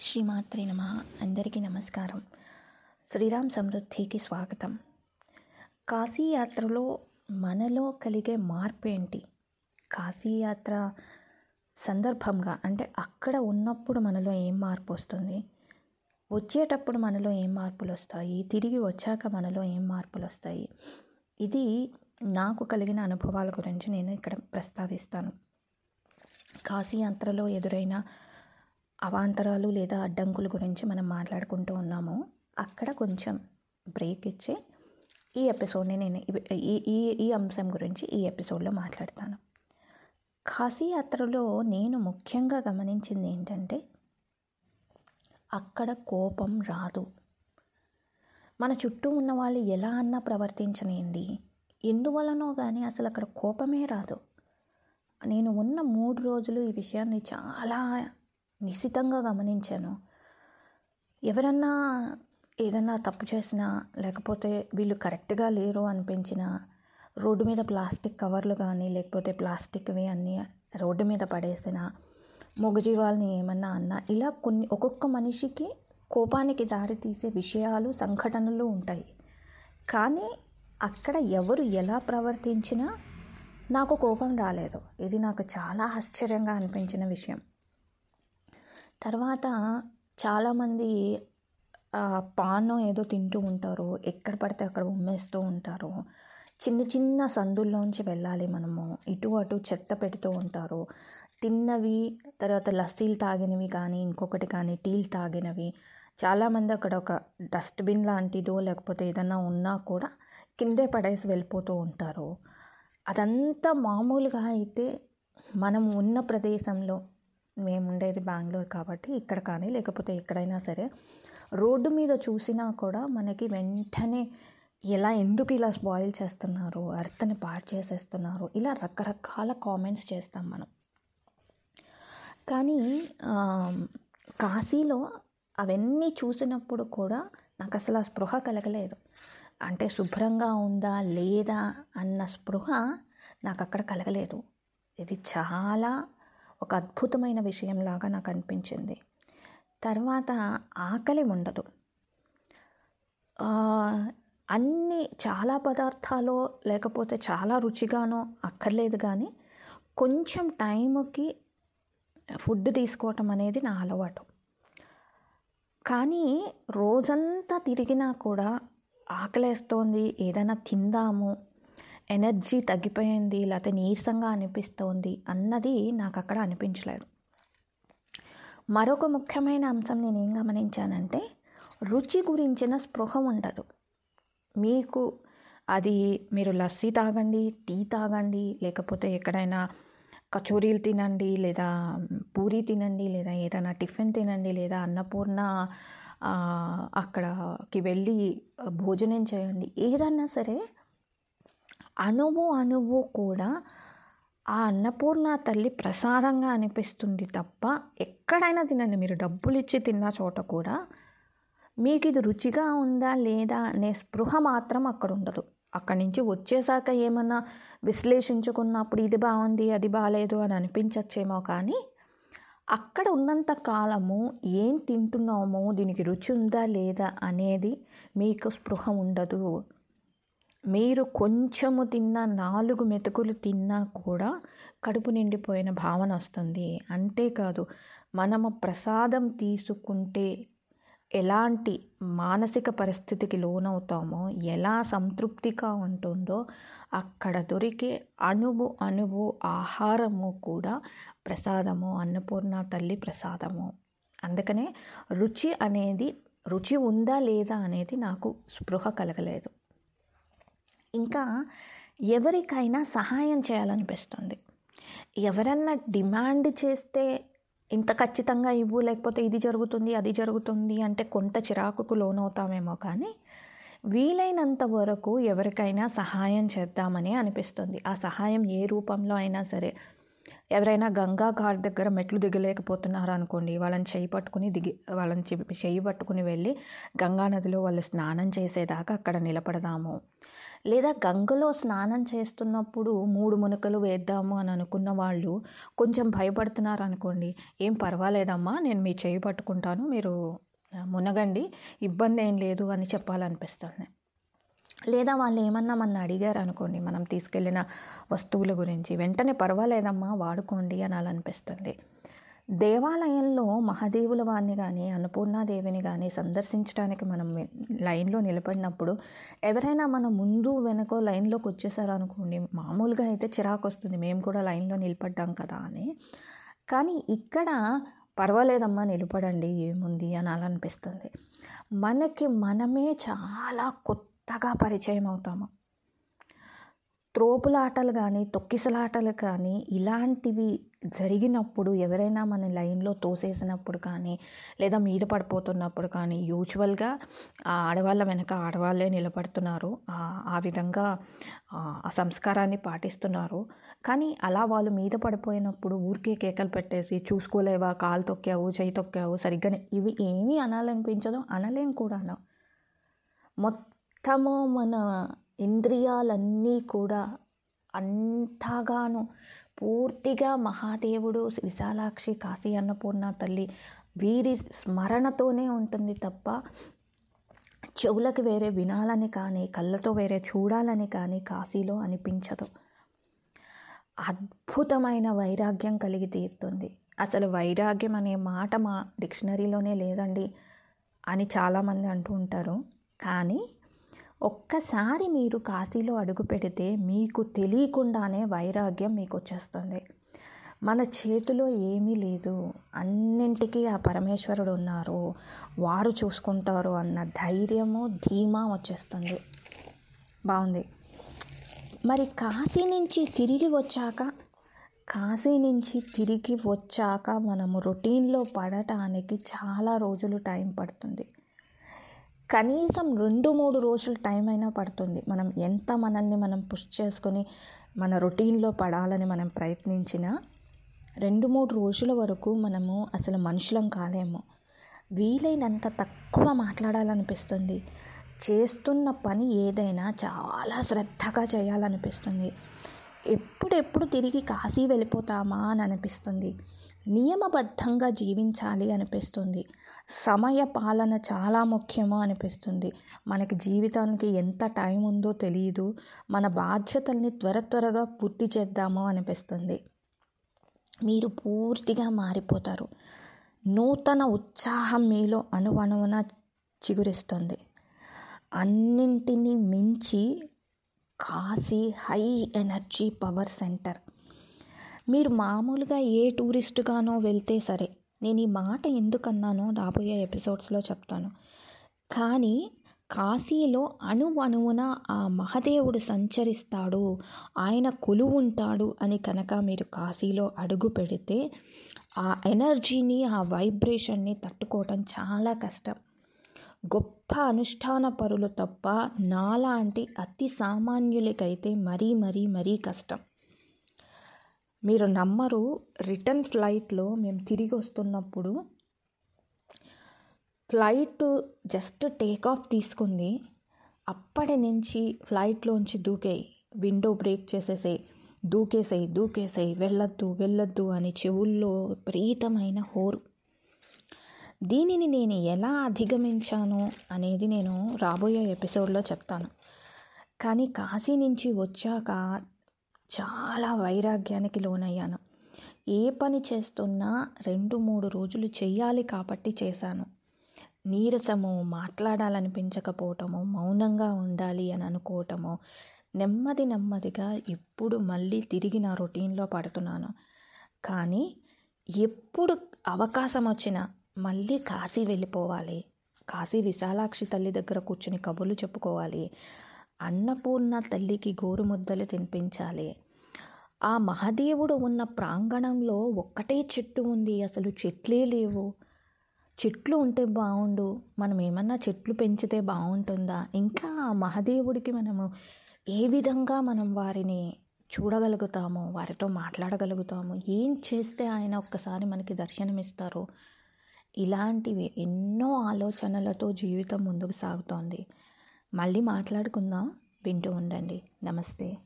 శ్రీమాత్రి నమ. అందరికీ నమస్కారం. శ్రీరామ్ సమృద్ధికి స్వాగతం. కాశీ యాత్రలో మనలో కలిగే మార్పు ఏంటి కాశీ యాత్ర సందర్భంగా అంటే అక్కడ ఉన్నప్పుడు మనలో ఏం మార్పు వస్తుంది వచ్చేటప్పుడు మనలో ఏం మార్పులు వస్తాయి తిరిగి వచ్చాక మనలో ఏం మార్పులు వస్తాయి ఇది నాకు కలిగిన అనుభవాల గురించి నేను ఇక్కడ ప్రస్తావిస్తాను. కాశీ యాత్రలో ఎదురైన అవాంతరాలు లేదా అడ్డంకుల గురించి మనం మాట్లాడుకుంటూ ఉన్నాము. అక్కడ కొంచెం బ్రేక్ ఇచ్చి ఈ ఎపిసోడ్ని నేను ఈ ఈ ఈ అంశం గురించి ఈ ఎపిసోడ్లో మాట్లాడతాను. కాశీ యాత్రలో నేను ముఖ్యంగా గమనించింది ఏంటంటే అక్కడ కోపం రాదు. మన చుట్టూ ఉన్న వాళ్ళు ఎలా అన్నా ప్రవర్తించనేయండి. ఎందువలనో కానీ అసలు అక్కడ కోపమే రాదు. నేను ఉన్న మూడు రోజులు ఈ విషయాన్ని చాలా నిశితంగా గమనించాను. ఎవరన్నా ఏదన్నా తప్పు చేసినా లేకపోతే వీళ్ళు కరెక్ట్గా లేరు అనిపించినా రోడ్డు మీద ప్లాస్టిక్ కవర్లు కానీ లేకపోతే ప్లాస్టిక్వి అన్నీ రోడ్డు మీద పడేసిన మొగజీవాల్ని ఏమన్నా అన్నా ఇలా కొన్ని ఒక్కొక్క మనిషికి కోపానికి దారి తీసే విషయాలు సంఘటనలు ఉంటాయి. కానీ అక్కడ ఎవరు ఎలా ప్రవర్తించినా నాకు కోపం రాలేదు. ఇది నాకు చాలా ఆశ్చర్యంగా అనిపించిన విషయం. తర్వాత చాలామంది ఆ, ఏదో తింటూ ఉంటారు. ఎక్కడ పడితే అక్కడ ఉమ్మేస్తూ ఉంటారు. చిన్న చిన్న సందుల్లోంచి వెళ్ళాలి మనము. ఇటు అటు చెత్త పెడుతూ ఉంటారు. తిన్నవి తర్వాత లస్సీలు తాగినవి కానీ ఇంకొకటి కానీ టీలు తాగినవి. చాలామంది అక్కడ ఒక డస్ట్బిన్ లాంటిదో లేకపోతే ఏదన్నా ఉన్నా కూడా కిందే పడేసి వెళ్ళిపోతూ ఉంటారు. అదంతా మామూలుగా అయితే మనం ఉన్న ప్రదేశంలో మేము ఉండేది బెంగళూరు కాబట్టి ఇక్కడ కానీ లేకపోతే ఎక్కడైనా సరే. రోడ్డు మీద చూసినా కూడా మనకి వెంటనే ఎలా ఎందుకు ఇలా స్పాయిల్ చేస్తున్నారు అర్త్ని పాడు చేసేస్తున్నారు ఇలా రకరకాల కామెంట్స్ చేస్తాం మనం. కానీ కాశీలో అవన్నీ చూసినప్పుడు కూడా నాకు అసలు ఆ స్పృహ కలగలేదు. అంటే శుభ్రంగా ఉందా లేదా అన్న స్పృహ నాకు అక్కడ కలగలేదు. ఇది చాలా ఒక అద్భుతమైన విషయంలాగా నాకు అనిపించింది తర్వాత ఆకలి ఉండదు. అన్ని చాలా పదార్థాలు లేకపోతే చాలా రుచిగానో అక్కర్లేదు కానీ కొంచెం టైంకి ఫుడ్ తీసుకోవటం అనేది నా అలవాటు. కానీ రోజంతా తిరిగినా కూడా ఆకలేస్తోంది ఏదైనా తిందాము ఎనర్జీ తగ్గిపోయింది లేకపోతే నీరసంగా అనిపిస్తోంది అన్నది నాకు అక్కడ అనిపించలేదు. మరొక ముఖ్యమైన అంశం నేను ఏం గమనించానంటే రుచి గురించిన స్పృహ ఉండదు. మీకు అది మీరు లస్సీ తాగండి టీ తాగండి లేకపోతే ఎక్కడైనా కచోరీలు తినండి లేదా పూరి తినండి లేదా ఏదైనా టిఫిన్ తినండి లేదా అన్నపూర్ణ అక్కడకి అక్కడికి వెళ్ళి భోజనం చేయండి ఏదన్నా సరే అణువు అణువు కూడా ఆ అన్నపూర్ణ తల్లి ప్రసాదంగా అనిపిస్తుంది తప్ప ఎక్కడైనా తినండి. మీరు డబ్బులు ఇచ్చి తిన్న చోట కూడా మీకు ఇది రుచిగా ఉందా లేదా అనే స్పృహ మాత్రం అక్కడ ఉండదు. అక్కడి నుంచి వచ్చేసాక ఏమన్నా విశ్లేషించుకున్నప్పుడు ఇది బాగుంది అది బాగాలేదు అని అనిపించచ్చేమో కానీ అక్కడ ఉన్నంత కాలము ఏం తింటున్నామో దీనికి రుచి ఉందా లేదా అనేది మీకు స్పృహ ఉండదు. మీరు కొంచెము తిన్నా నాలుగు మెతుకులు తిన్నా కూడా కడుపు నిండిపోయిన భావన వస్తుంది. అంతేకాదు మనము ప్రసాదం తీసుకుంటే ఎలాంటి మానసిక పరిస్థితికి లోనవుతామో ఎలా సంతృప్తిగా ఉంటుందో అక్కడ దొరికే అణువు అణువు ఆహారము కూడా ప్రసాదము అన్నపూర్ణ తల్లి ప్రసాదము. అందుకనే రుచి అనేది రుచి ఉందా లేదా అనేది నాకు స్పృహ కలగలేదు. ఇంకా ఎవరికైనా సహాయం చేయాలనిపిస్తుంది. ఎవరన్నా డిమాండ్ చేస్తే ఇంత ఖచ్చితంగా ఇవ్వు లేకపోతే ఇది జరుగుతుంది అది జరుగుతుంది అంటే కొంత చిరాకుకు లోనవుతామేమో కానీ వీలైనంత వరకు ఎవరికైనా సహాయం చేద్దామని అనిపిస్తుంది. ఆ సహాయం ఏ రూపంలో అయినా సరే. ఎవరైనా గంగా ఘాట్ దగ్గర మెట్లు దిగలేకపోతున్నారు అనుకోండి వాళ్ళని చేయి పట్టుకుని దిగి వాళ్ళని చె- చేయి పట్టుకుని వెళ్ళి గంగా నదిలో వాళ్ళు స్నానం చేసేదాకా అక్కడ నిలబడదాము. లేదా గంగలో స్నానం చేస్తున్నప్పుడు మూడు మునకలు వేద్దాము అని అనుకున్న వాళ్ళు కొంచెం భయపడుతున్నారు అనుకోండి ఏం పర్వాలేదమ్మా నేను మీ చేయి పట్టుకుంటాను మీరు మునగండి ఇబ్బంది ఏం లేదు అని చెప్పాలనిపిస్తుంది. లేదా వాళ్ళు ఏమన్నా మన అడిగారు అనుకోండి మనం తీసుకెళ్ళిన వస్తువుల గురించి వెంటనే పర్వాలేదమ్మా వాడుకోండి అని అలా అనిపిస్తుంది. దేవాలయంలో మహాదేవుల వారిని కానీ అన్నపూర్ణాదేవిని కానీ సందర్శించడానికి మనం లైన్లో నిలబడినప్పుడు ఎవరైనా మన ముందు వెనకో లైన్లోకి వచ్చేసారనుకోండి మామూలుగా అయితే చిరాకు వస్తుంది మేము కూడా లైన్లో నిలబడ్డాం కదా అని. కానీ ఇక్కడ పర్వాలేదమ్మా నిలబడండి ఏముంది అని అలా అనిపిస్తుంది మనకి మనమే చాలా కొత్తగా పరిచయం అవుతాము. త్రోపులాటలు కానీ తొక్కిసలాటలు కానీ ఇలాంటివి జరిగినప్పుడు ఎవరైనా మన లైన్లో తోసేసినప్పుడు కానీ లేదా మీద పడిపోతున్నప్పుడు కానీ యూజువల్గా ఆడవాళ్ళ వెనక ఆడవాళ్ళే నిలబడుతున్నారు. ఆ- విధంగా ఆ సంస్కారాన్ని పాటిస్తున్నారు. కానీ అలా వాళ్ళు మీద పడిపోయినప్పుడు ఊరికే కేకలు పెట్టేసి చూసుకోలేవా కాలు తొక్కావు చేయి తొక్కావు సరిగ్గా ఇవి ఏమీ అనాలనిపించదు అనలేం కూడాను. మొత్తము మన ఇంద్రియాలన్నీ కూడా అంతగాను పూర్తిగా మహాదేవుడు విశాలాక్షి కాశీ అన్నపూర్ణ తల్లి వీరి స్మరణతోనే ఉంటుంది తప్ప చెవులకు వేరే వినాలని కానీ కళ్ళతో వేరే చూడాలని కానీ కాశీలో అనిపించదు. అద్భుతమైన వైరాగ్యం కలిగి తీరుతుంది. అసలు వైరాగ్యం అనే మాట మా డిక్షనరీలోనే లేదండి అని చాలామంది అంటూ ఉంటారు. కానీ ఒక్కసారి మీరు కాశీలో అడుగు పెడితే మీకు తెలియకుండానే వైరాగ్యం మీకు వచ్చేస్తుంది. మన చేతిలో ఏమీ లేదు. అన్నింటికీ ఆ పరమేశ్వరుడు ఉన్నారు. వారు చూసుకుంటారు అన్న ధైర్యము ధీమా వచ్చేస్తుంది. బాగుంది. మరి కాశీ నుంచి తిరిగి వచ్చాక కాశీ నుంచి తిరిగి వచ్చాక మనము రొటీన్లో పడటానికి చాలా రోజులు టైం పడుతుంది. కనీసం రెండు మూడు రోజులు టైం అయినా పడుతుంది. మనం ఎంత మనల్ని మనం పుష్ చేసుకొని మన రొటీన్లో పడాలని మనం ప్రయత్నించినా రెండు మూడు రోజుల వరకు మనము అసలు మనుషులం కాలేము. వీలైనంత తక్కువ మాట్లాడాలనిపిస్తుంది. చేస్తున్న పని ఏదైనా చాలా శ్రద్ధగా చేయాలనిపిస్తుంది. ఎప్పుడెప్పుడు తిరిగి కాశీ వెళ్ళిపోతామా అని అనిపిస్తుంది. నియమబద్ధంగా జీవించాలి అనిపిస్తుంది. సమయ పాలన చాలా ముఖ్యము అనిపిస్తుంది. మనకి జీవితానికి ఎంత టైం ఉందో తెలియదు మన బాధ్యతల్ని త్వర త్వరగా పూర్తి చేద్దాము అనిపిస్తుంది. మీరు పూర్తిగా మారిపోతారు. నూతన ఉత్సాహం మీలో అణువణువున చిగురిస్తుంది. అన్నింటినీ మించి Kashi high energy power centre. మీరు మామూలుగా ఏ టూరిస్టుగానో వెళ్తే సరే నేను ఈ మాట ఎందుకన్నానో రాబోయే ఎపిసోడ్స్లో చెప్తాను. కానీ కాశీలో అణువణువున ఆ మహదేవుడు సంచరిస్తాడు ఆయన కొలువుంటాడు అని కనుక మీరు కాశీలో అడుగు పెడితే ఆ ఎనర్జీని ఆ వైబ్రేషన్ని తట్టుకోవటం చాలా కష్టం. గొప్ప అనుష్ఠాన పరులు తప్ప నాలాంటి అతి సామాన్యులకైతే మరీ మరీ మరీ కష్టం. మీరు నమ్మరు రిటర్న్ ఫ్లైట్లో మేము తిరిగి వస్తున్నప్పుడు ఫ్లైట్ జస్ట్ టేక్ ఆఫ్ తీసుకుంది. అప్పటి నుంచి ఫ్లైట్లోంచి దూకేయి విండో బ్రేక్ చేసేసేయి దూకేసేయి దూకేసేయి వెళ్ళొద్దు వెళ్ళొద్దు అని చెవుల్లో విపరీతమైన హోరు. దీనిని నేను ఎలా అధిగమించాను అనేది నేను రాబోయే ఎపిసోడ్లో చెప్తాను. కానీ కాశీ నుంచి వచ్చాక చాలా వైరాగ్యానికి లోనయ్యాను. ఏ పని చేస్తున్నా రెండు మూడు రోజులు చెయ్యాలి కాబట్టి చేశాను. నీరసము మాట్లాడాలనిపించకపోవటము మౌనంగా ఉండాలి అని అనుకోవటము నెమ్మది నెమ్మదిగా ఇప్పుడు మళ్ళీ తిరిగి నా రొటీన్లో పడుతున్నాను. కానీ ఎప్పుడు అవకాశం వచ్చినా మళ్ళీ కాశీ వెళ్ళిపోవాలి. కాశీ విశాలాక్షి తల్లి దగ్గర కూర్చుని కబుర్లు చెప్పుకోవాలి. అన్నపూర్ణ తల్లికి గోరుముద్దలు తినిపించాలి. ఆ మహాదేవుడు ఉన్న ప్రాంగణంలో ఒక్కటే చెట్టు ఉంది. అసలు చెట్లే లేవు. చెట్లు ఉంటే బాగుండు మనం ఏమన్నా చెట్లు పెంచితే బాగుంటుందా ఇంకా ఆ మహాదేవుడికి మనము ఏ విధంగా మనం వారిని చూడగలుగుతామో? వారితో మాట్లాడగలుగుతాము? ఏం చేస్తే ఆయన ఒక్కసారి మనకి దర్శనమిస్తారో? ఇలాంటివి ఎన్నో ఆలోచనలతో జీవితం ముందుకు సాగుతోంది. మళ్ళీ మాట్లాడుకుందాం. వింటూ ఉండండి. నమస్తే.